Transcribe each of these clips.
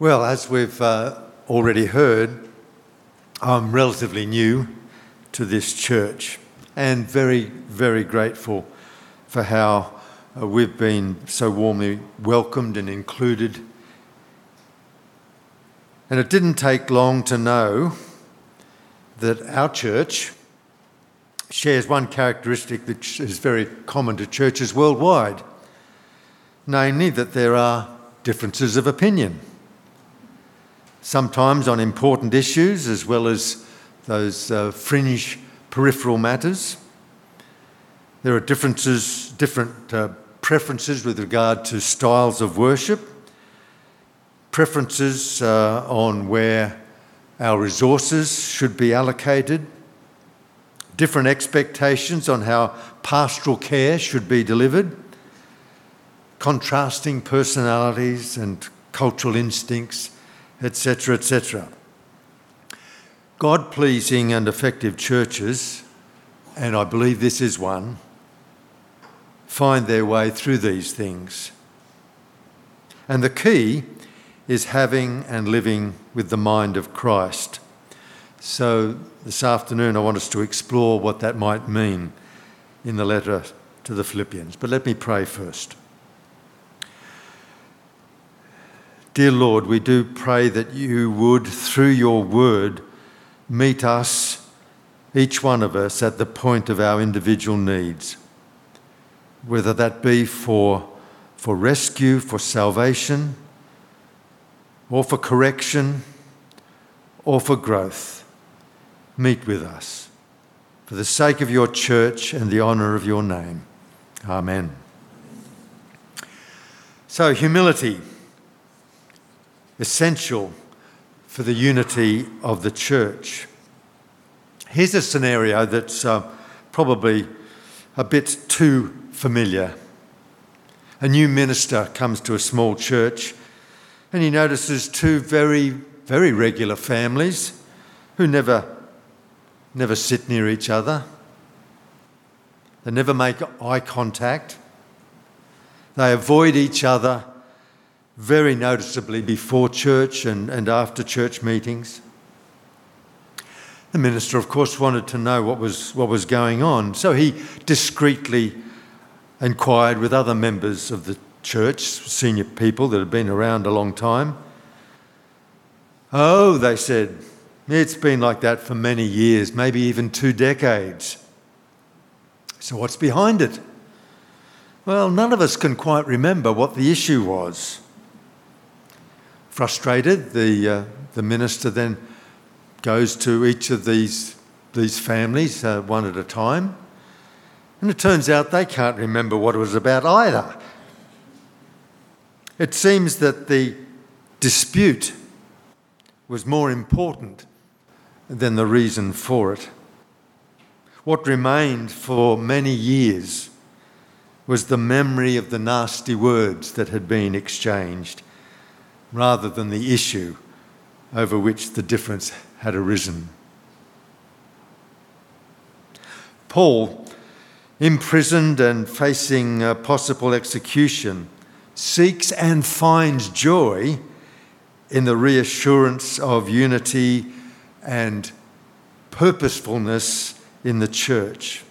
Well, as we've uh, already heard, I'm relatively new to this church and very, very grateful for how uh, we've been so warmly welcomed and included. And it didn't take long to know that our church shares one characteristic that is very common to churches worldwide, namely that there are differences of opinion sometimes on important issues as well as those uh, fringe peripheral matters. There are differences, different uh, preferences with regard to styles of worship, preferences uh, on where our resources should be allocated, different expectations on how pastoral care should be delivered, contrasting personalities and cultural instincts etc., etc. God pleasing and effective churches, and I believe this is one, find their way through these things. And the key is having and living with the mind of Christ. So this afternoon, I want us to explore what that might mean in the letter to the Philippians. But let me pray first. Dear Lord, we do pray that you would, through your word, meet us, each one of us, at the point of our individual needs, whether that be for, for rescue, for salvation, or for correction, or for growth. Meet with us for the sake of your church and the honour of your name. Amen. So, humility essential for the unity of the church. Here's a scenario that's uh, probably a bit too familiar. A new minister comes to a small church and he notices two very, very regular families who never, never sit near each other. They never make eye contact. They avoid each other very noticeably before church and, and after church meetings. The minister, of course, wanted to know what was, what was going on, so he discreetly inquired with other members of the church, senior people that had been around a long time. Oh, they said, it's been like that for many years, maybe even two decades. So, what's behind it? Well, none of us can quite remember what the issue was. Frustrated, the, uh, the minister then goes to each of these, these families uh, one at a time. And it turns out they can't remember what it was about either. It seems that the dispute was more important than the reason for it. What remained for many years was the memory of the nasty words that had been exchanged rather than the issue over which the difference had arisen. Paul, imprisoned and facing possible execution, seeks and finds joy in the reassurance of unity and purposefulness in the church.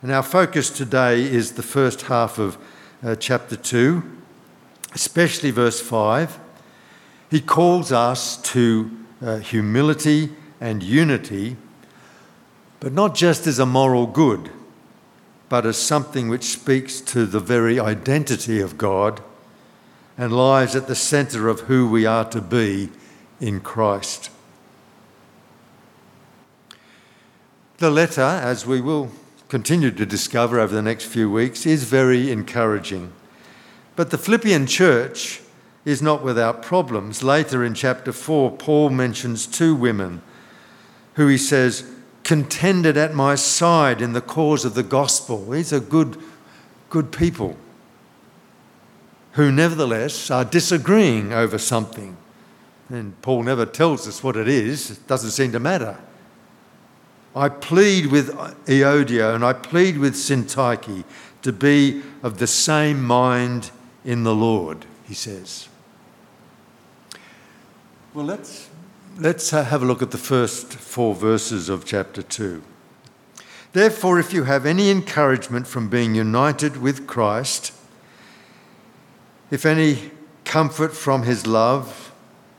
And our focus today is the first half of uh, chapter 2, especially verse 5. He calls us to uh, humility and unity, but not just as a moral good, but as something which speaks to the very identity of God and lies at the centre of who we are to be in Christ. The letter, as we will continue to discover over the next few weeks, is very encouraging. But the Philippian church is not without problems. Later in chapter 4, Paul mentions two women who he says contended at my side in the cause of the gospel. These are good, good people who nevertheless are disagreeing over something. And Paul never tells us what it is, it doesn't seem to matter. I plead with Euodia and I plead with Syntyche to be of the same mind in the Lord, he says. Well, let's, let's have a look at the first four verses of chapter 2. Therefore, if you have any encouragement from being united with Christ, if any comfort from his love,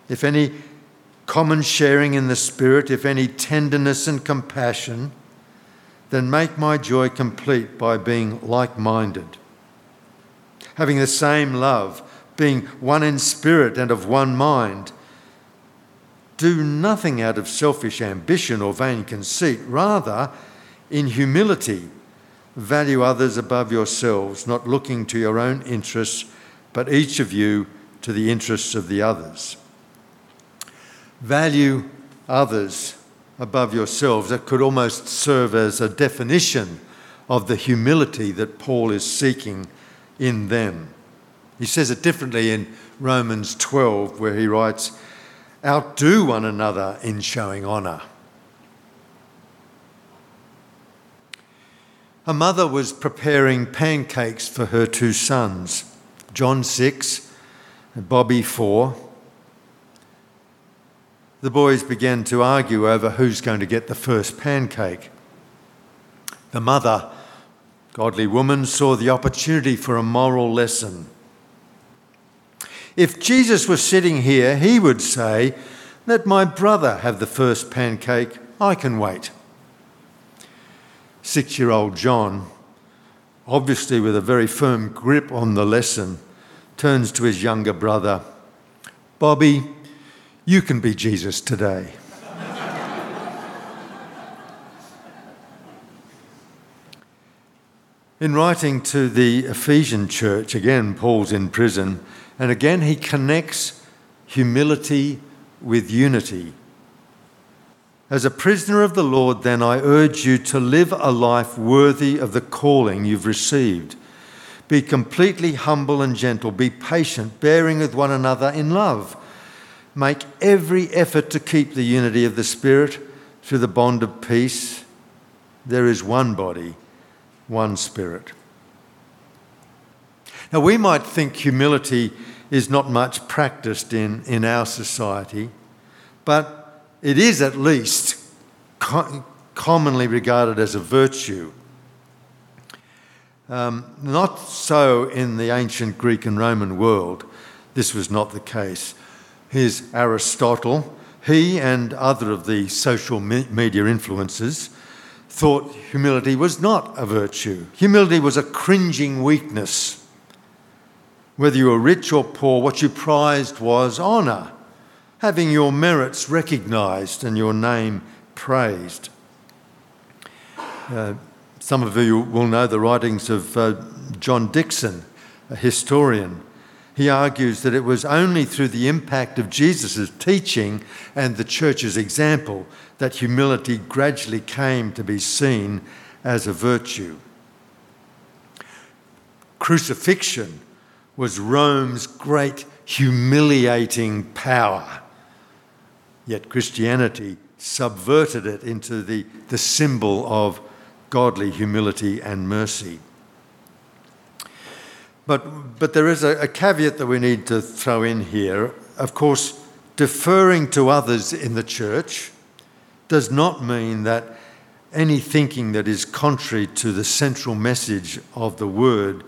if any common sharing in the Spirit, if any tenderness and compassion, then make my joy complete by being like minded, having the same love, being one in spirit and of one mind. Do nothing out of selfish ambition or vain conceit, rather, in humility, value others above yourselves, not looking to your own interests, but each of you to the interests of the others. Value others above yourselves. That could almost serve as a definition of the humility that Paul is seeking in them. He says it differently in Romans 12, where he writes, Outdo one another in showing honour. A mother was preparing pancakes for her two sons, John 6 and Bobby 4. The boys began to argue over who's going to get the first pancake. The mother, godly woman, saw the opportunity for a moral lesson. If Jesus was sitting here, he would say, Let my brother have the first pancake, I can wait six year old John, obviously with a very firm grip on the lesson, turns to his younger brother Bobby, you can be Jesus today. in writing to the Ephesian church, again, Paul's in prison, and again he connects humility with unity. As a prisoner of the Lord, then, I urge you to live a life worthy of the calling you've received. Be completely humble and gentle. Be patient, bearing with one another in love. Make every effort to keep the unity of the Spirit through the bond of peace. There is one body, one Spirit. Now, we might think humility is not much practiced in, in our society, but it is at least co- commonly regarded as a virtue. Um, not so in the ancient Greek and Roman world. This was not the case. Here's Aristotle. He and other of the social me- media influencers thought humility was not a virtue. Humility was a cringing weakness. Whether you were rich or poor, what you prized was honour having your merits recognised and your name praised. Uh, some of you will know the writings of uh, John Dickson, a historian. He argues that it was only through the impact of Jesus' teaching and the church's example that humility gradually came to be seen as a virtue. Crucifixion was Rome's great humiliating power. Yet Christianity subverted it into the, the symbol of godly humility and mercy. But, but there is a, a caveat that we need to throw in here. Of course, deferring to others in the church does not mean that any thinking that is contrary to the central message of the word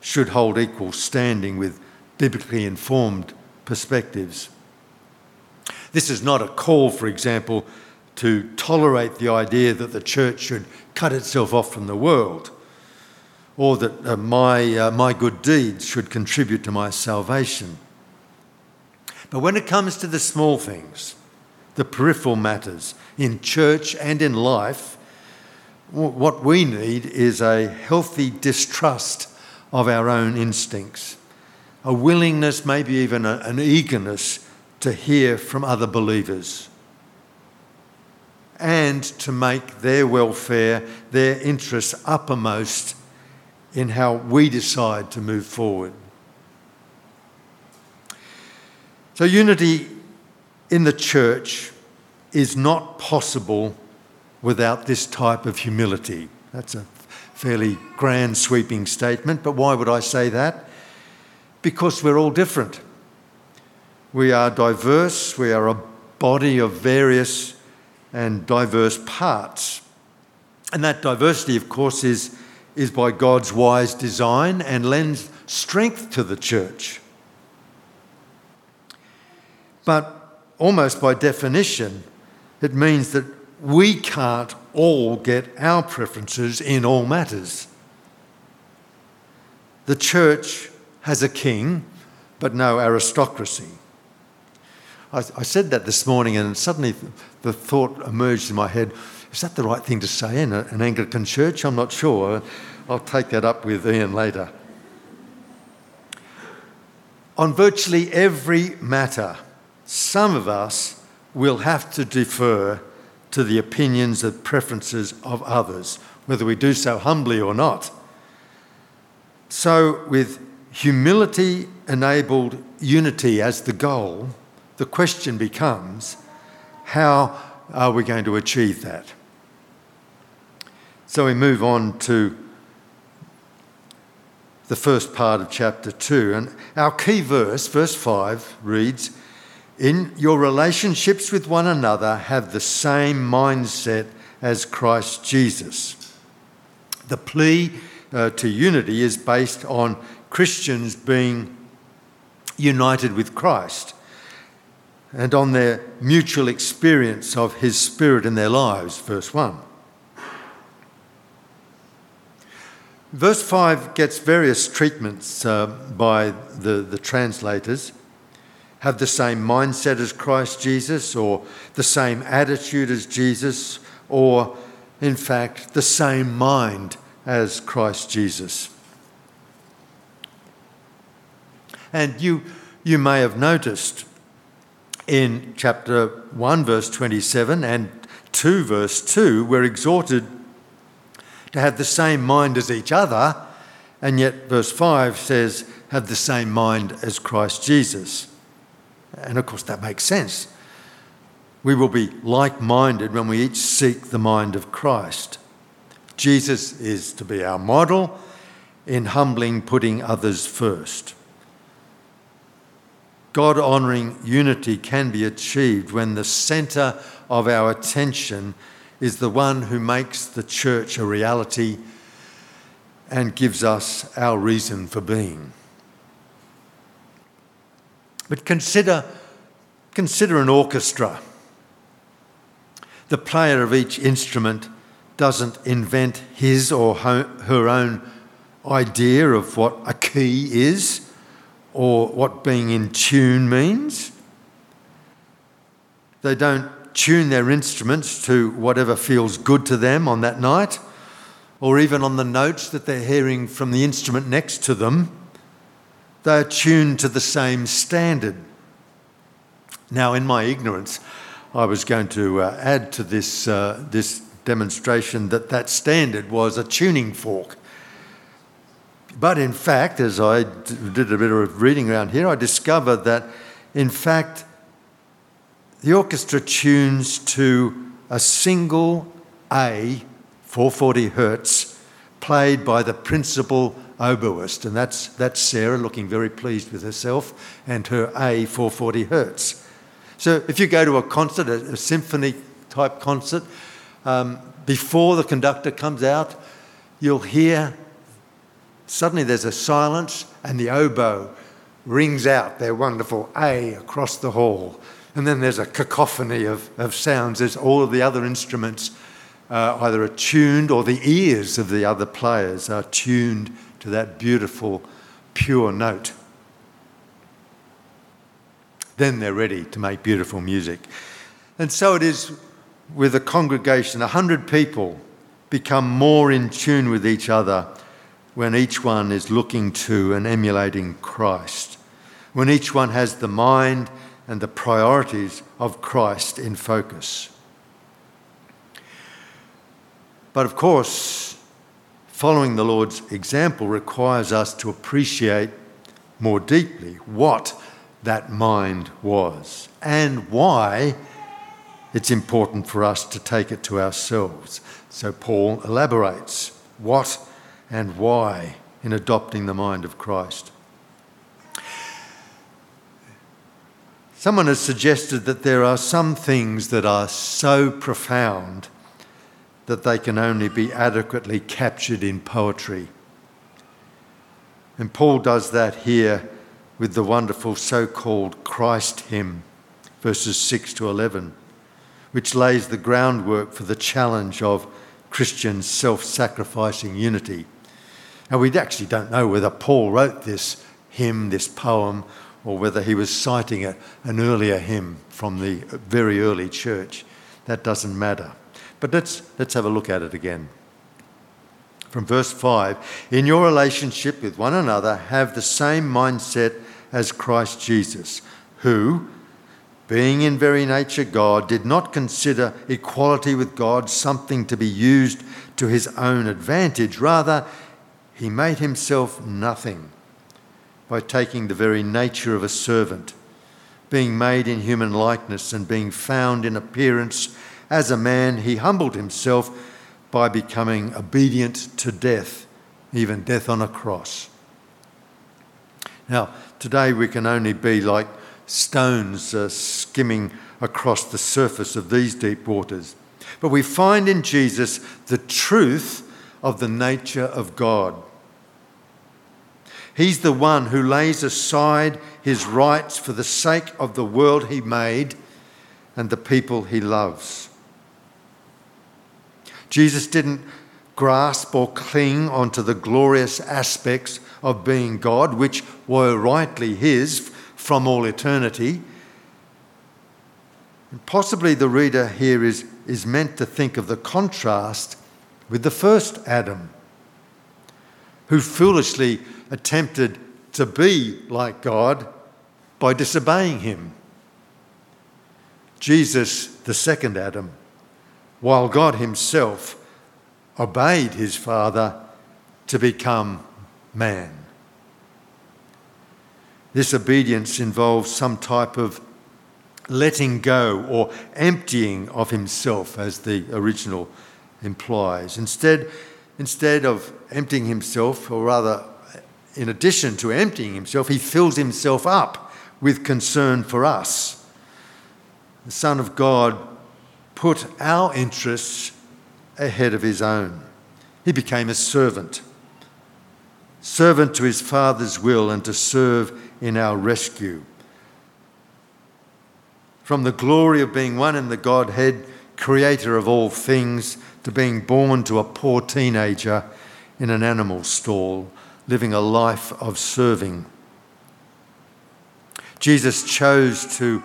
should hold equal standing with biblically informed perspectives. This is not a call, for example, to tolerate the idea that the church should cut itself off from the world or that uh, my, uh, my good deeds should contribute to my salvation. But when it comes to the small things, the peripheral matters in church and in life, what we need is a healthy distrust of our own instincts, a willingness, maybe even a, an eagerness to hear from other believers and to make their welfare, their interests uppermost in how we decide to move forward. So, unity in the church is not possible without this type of humility. That's a fairly grand, sweeping statement, but why would I say that? Because we're all different. We are diverse, we are a body of various and diverse parts. And that diversity, of course, is, is by God's wise design and lends strength to the church. But almost by definition, it means that we can't all get our preferences in all matters. The church has a king, but no aristocracy. I, I, said that this morning, and suddenly the thought emerged in my head is that the right thing to say in an Anglican church? I'm not sure. I'll take that up with Ian later. On virtually every matter, some of us will have to defer to the opinions and preferences of others, whether we do so humbly or not. So, with humility enabled unity as the goal, the question becomes how are we going to achieve that? So we move on to the first part of chapter 2. And our key verse, verse 5, reads In your relationships with one another, have the same mindset as Christ Jesus. The plea uh, to unity is based on Christians being united with Christ and on their mutual experience of his spirit in their lives, verse 1. Verse 5 gets various treatments uh, by the, the translators. Have the same mindset as Christ Jesus, or the same attitude as Jesus, or in fact, the same mind as Christ Jesus. And you, you may have noticed in chapter 1, verse 27, and 2, verse 2, we're exhorted to have the same mind as each other, and yet verse 5 says, have the same mind as Christ Jesus. And of course, that makes sense. We will be like minded when we each seek the mind of Christ. Jesus is to be our model in humbling, putting others first. God honouring unity can be achieved when the centre of our attention is the one who makes the church a reality and gives us our reason for being. But consider, consider an orchestra. The player of each instrument doesn't invent his or her own idea of what a key is or what being in tune means. They don't tune their instruments to whatever feels good to them on that night, or even on the notes that they're hearing from the instrument next to them. They are tuned to the same standard. Now, in my ignorance, I was going to uh, add to this, uh, this demonstration that that standard was a tuning fork. But in fact, as I did a bit of reading around here, I discovered that in fact, the orchestra tunes to a single A, 440 hertz, played by the principal oboist, and that's, that's Sarah looking very pleased with herself and her A, 440 hertz. So if you go to a concert, a, a symphony type concert, um, before the conductor comes out, you'll hear Suddenly there's a silence, and the oboe rings out their wonderful A across the hall. And then there's a cacophony of, of sounds as all of the other instruments uh, either are tuned or the ears of the other players are tuned to that beautiful, pure note. Then they're ready to make beautiful music. And so it is with a congregation, a hundred people become more in tune with each other when each one is looking to and emulating Christ, when each one has the mind and the priorities of Christ in focus. But of course, following the Lord's example requires us to appreciate more deeply what that mind was and why it's important for us to take it to ourselves. So Paul elaborates what and why in adopting the mind of Christ. Someone has suggested that there are some things that are so profound that they can only be adequately captured in poetry. And Paul does that here with the wonderful so called Christ hymn, verses 6 to 11, which lays the groundwork for the challenge of Christian self sacrificing unity. Now, we actually don't know whether Paul wrote this hymn, this poem, or whether he was citing an earlier hymn from the very early church. That doesn't matter. But let's, let's have a look at it again. From verse 5 In your relationship with one another, have the same mindset as Christ Jesus, who, being in very nature God, did not consider equality with God something to be used to his own advantage. Rather, he made himself nothing by taking the very nature of a servant, being made in human likeness and being found in appearance as a man, he humbled himself by becoming obedient to death, even death on a cross. Now, today we can only be like stones uh, skimming across the surface of these deep waters. But we find in Jesus the truth of the nature of God. He's the one who lays aside his rights for the sake of the world he made and the people he loves. Jesus didn't grasp or cling onto the glorious aspects of being God, which were rightly his from all eternity. And possibly the reader here is, is meant to think of the contrast with the first Adam, who foolishly attempted to be like God by disobeying him. Jesus, the second Adam, while God Himself obeyed His Father to become man. This obedience involves some type of letting go or emptying of himself, as the original implies. Instead, instead of emptying himself, or rather, in addition to emptying himself, he fills himself up with concern for us. The Son of God put our interests ahead of his own. He became a servant, servant to his Father's will and to serve in our rescue. From the glory of being one in the Godhead, creator of all things, to being born to a poor teenager in an animal stall, living a life of serving. Jesus chose to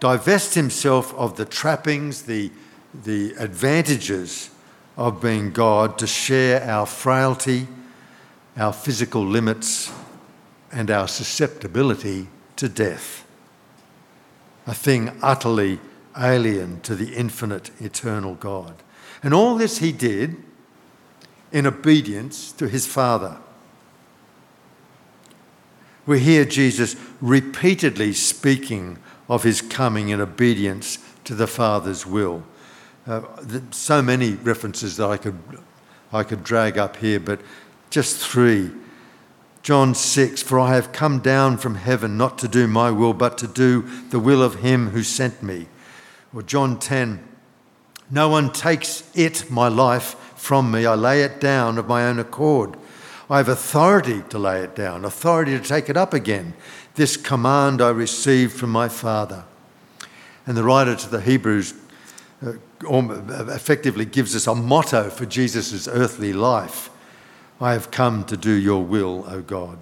divest himself of the trappings, the, the advantages of being God, to share our frailty, our physical limits, and our susceptibility to death. A thing utterly alien to the infinite, eternal God. And all this he did in obedience to his Father. We hear Jesus repeatedly speaking of his coming in obedience to the Father's will. Uh, so many references that I could, I could drag up here, but just three. John 6 For I have come down from heaven not to do my will, but to do the will of him who sent me. Or John 10 No one takes it, my life, from me. I lay it down of my own accord. I have authority to lay it down, authority to take it up again. This command I received from my Father. And the writer to the Hebrews uh, effectively gives us a motto for Jesus' earthly life I have come to do your will, O God.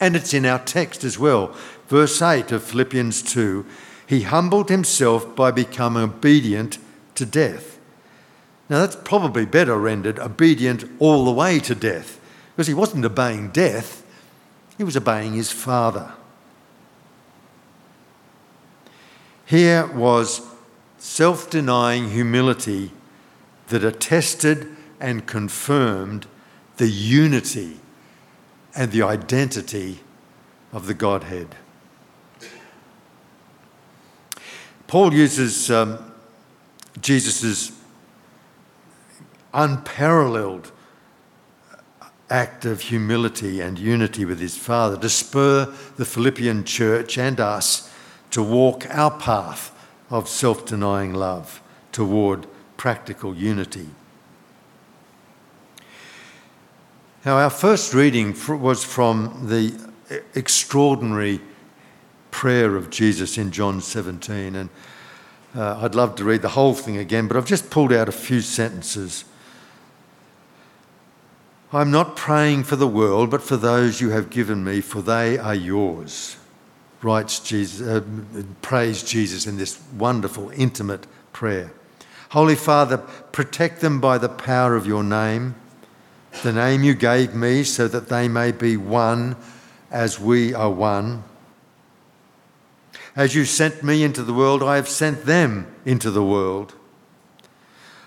And it's in our text as well. Verse 8 of Philippians 2 He humbled himself by becoming obedient to death. Now, that's probably better rendered obedient all the way to death, because he wasn't obeying death, he was obeying his Father. Here was self denying humility that attested and confirmed the unity and the identity of the Godhead. Paul uses um, Jesus' unparalleled act of humility and unity with his Father to spur the Philippian church and us to walk our path of self denying love toward practical unity. Now, our first reading was from the extraordinary prayer of Jesus in John 17, and uh, I'd love to read the whole thing again, but I've just pulled out a few sentences. I'm not praying for the world, but for those you have given me, for they are yours. Writes Jesus, uh, prays Jesus in this wonderful, intimate prayer. Holy Father, protect them by the power of your name, the name you gave me, so that they may be one as we are one. As you sent me into the world, I have sent them into the world.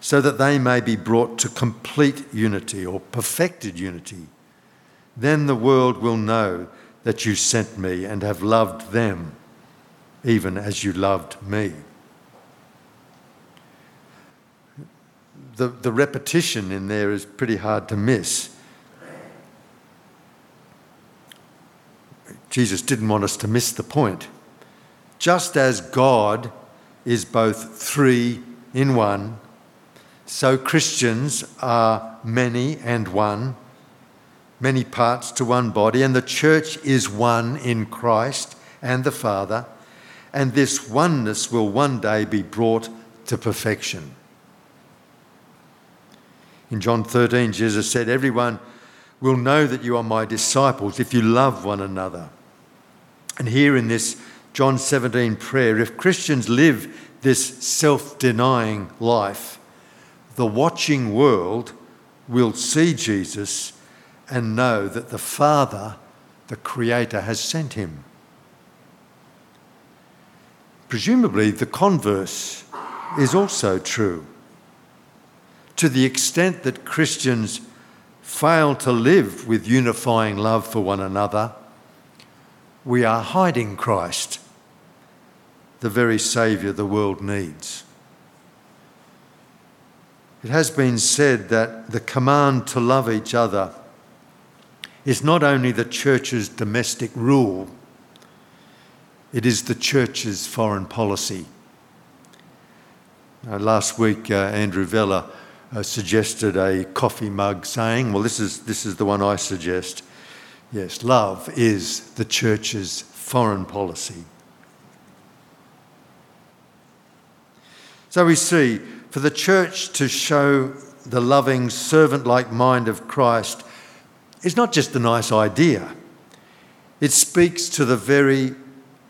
so that they may be brought to complete unity or perfected unity. Then the world will know that you sent me and have loved them, even as you loved me. The, the repetition in there is pretty hard to miss. Jesus didn't want us to miss the point. Just as God is both three in one, so Christians are many and one, many parts to one body, and the church is one in Christ and the Father, and this oneness will one day be brought to perfection. In John 13, Jesus said, Everyone will know that you are my disciples if you love one another. And here in this John 17 prayer, if Christians live this self denying life, the watching world will see Jesus and know that the Father, the Creator, has sent him. Presumably, the converse is also true. To the extent that Christians fail to live with unifying love for one another, we are hiding Christ, the very Saviour the world needs. It has been said that the command to love each other is not only the church's domestic rule, it is the church's foreign policy. Last week, uh, Andrew Vella uh, suggested a coffee mug saying, well, this is, this is the one I suggest. Yes, love is the church's foreign policy. So we see for the church to show the loving, servant like mind of Christ is not just a nice idea, it speaks to the very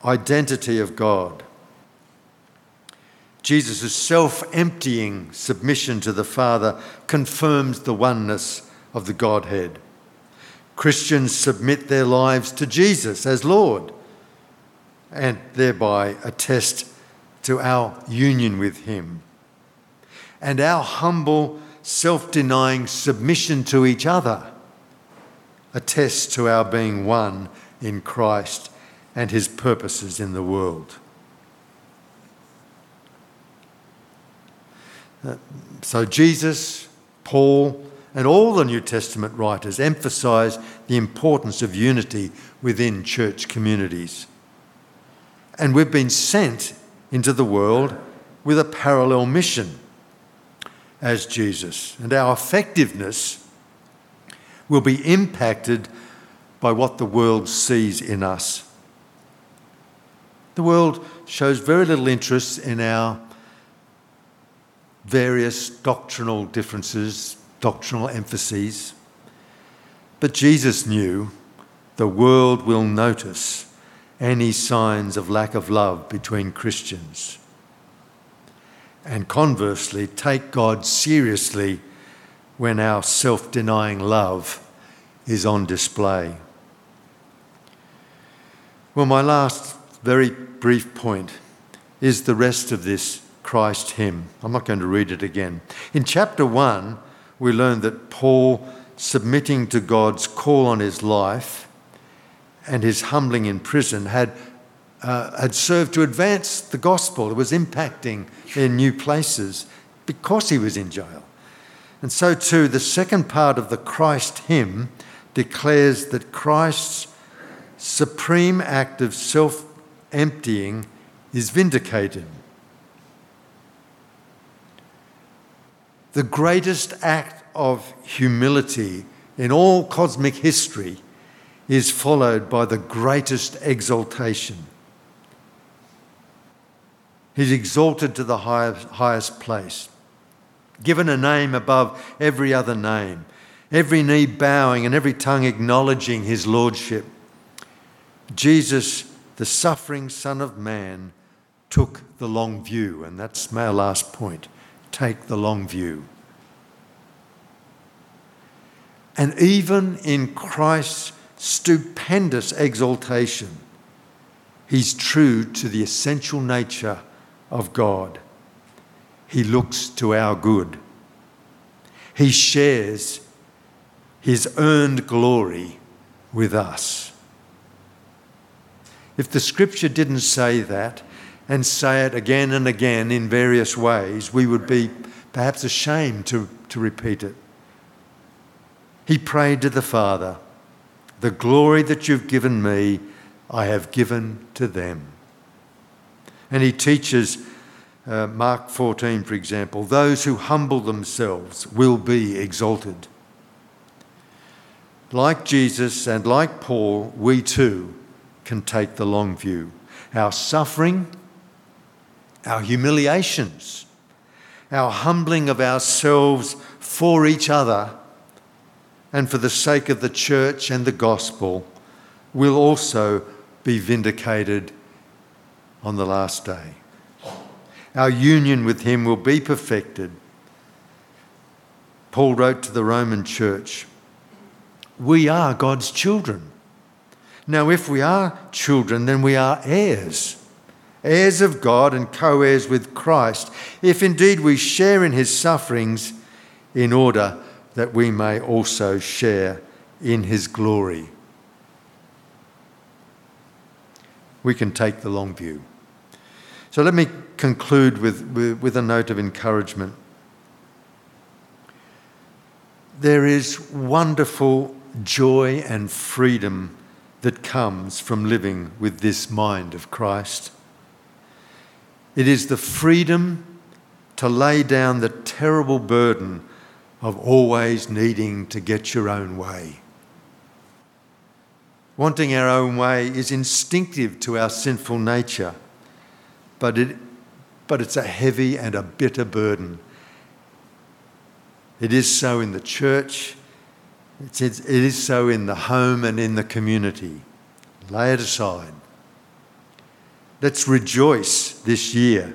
identity of God. Jesus' self emptying submission to the Father confirms the oneness of the Godhead. Christians submit their lives to Jesus as Lord and thereby attest to our union with Him. And our humble, self denying submission to each other attests to our being one in Christ and His purposes in the world. Uh, so, Jesus, Paul, and all the New Testament writers emphasise the importance of unity within church communities. And we've been sent into the world with a parallel mission as Jesus. And our effectiveness will be impacted by what the world sees in us. The world shows very little interest in our various doctrinal differences, doctrinal emphases. But Jesus knew the world will notice any signs of lack of love between Christians. And conversely, take God seriously when our self denying love is on display. Well, my last very brief point is the rest of this Christ hymn. I'm not going to read it again. In chapter 1, we learn that Paul, submitting to God's call on his life and his humbling in prison, had, uh, had served to advance the gospel. It was impacting in new places because he was in jail. And so, too, the second part of the Christ hymn declares that Christ's supreme act of self emptying is vindicated. The greatest act of humility in all cosmic history is followed by the greatest exaltation. He's exalted to the highest, place, given a name above every other name, every knee bowing and every tongue acknowledging his lordship. Jesus, the suffering Son of Man, took the long view, and that's my last point take the long view. And even in Christ's stupendous exaltation, he's true to the essential nature of God. He looks to our good. He shares his earned glory with us. If the scripture didn't say that, and say it again and again in various ways, we would be perhaps ashamed to, to repeat it. He prayed to the Father, The glory that you've given me, I have given to them. And he teaches, uh, Mark 14, for example, those who humble themselves will be exalted. Like Jesus and like Paul, we too can take the long view. Our suffering, our humiliations, our humbling of ourselves for each other and for the sake of the church and the gospel will also be vindicated on the last day. Our union with Him will be perfected. Paul wrote to the Roman church, We are God's children. Now, if we are children, then we are heirs heirs of God and co heirs with Christ, if indeed we share in his sufferings, in order that we may also share in his glory. We can take the long view. So let me conclude with, with, with a note of encouragement. There is wonderful joy and freedom that comes from living with this mind of Christ. It is the freedom to lay down the terrible burden of always needing to get your own way. Wanting our own way is instinctive to our sinful nature, but, it, but it's a heavy and a bitter burden. It is so in the church, it's, it is so in the home and in the community. Lay it aside. Let's rejoice this year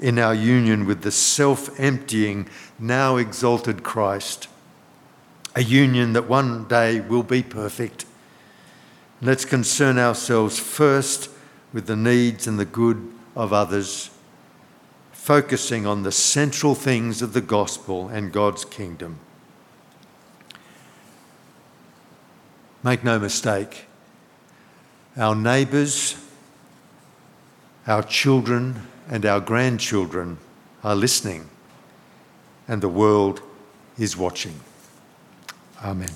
in our union with the self emptying, now exalted Christ. A union that one day will be perfect. Let's concern ourselves first with the needs and the good of others, focusing on the central things of the gospel and God's kingdom. Make no mistake, our neighbours, our children and our grandchildren are listening, and the world is watching. Amen.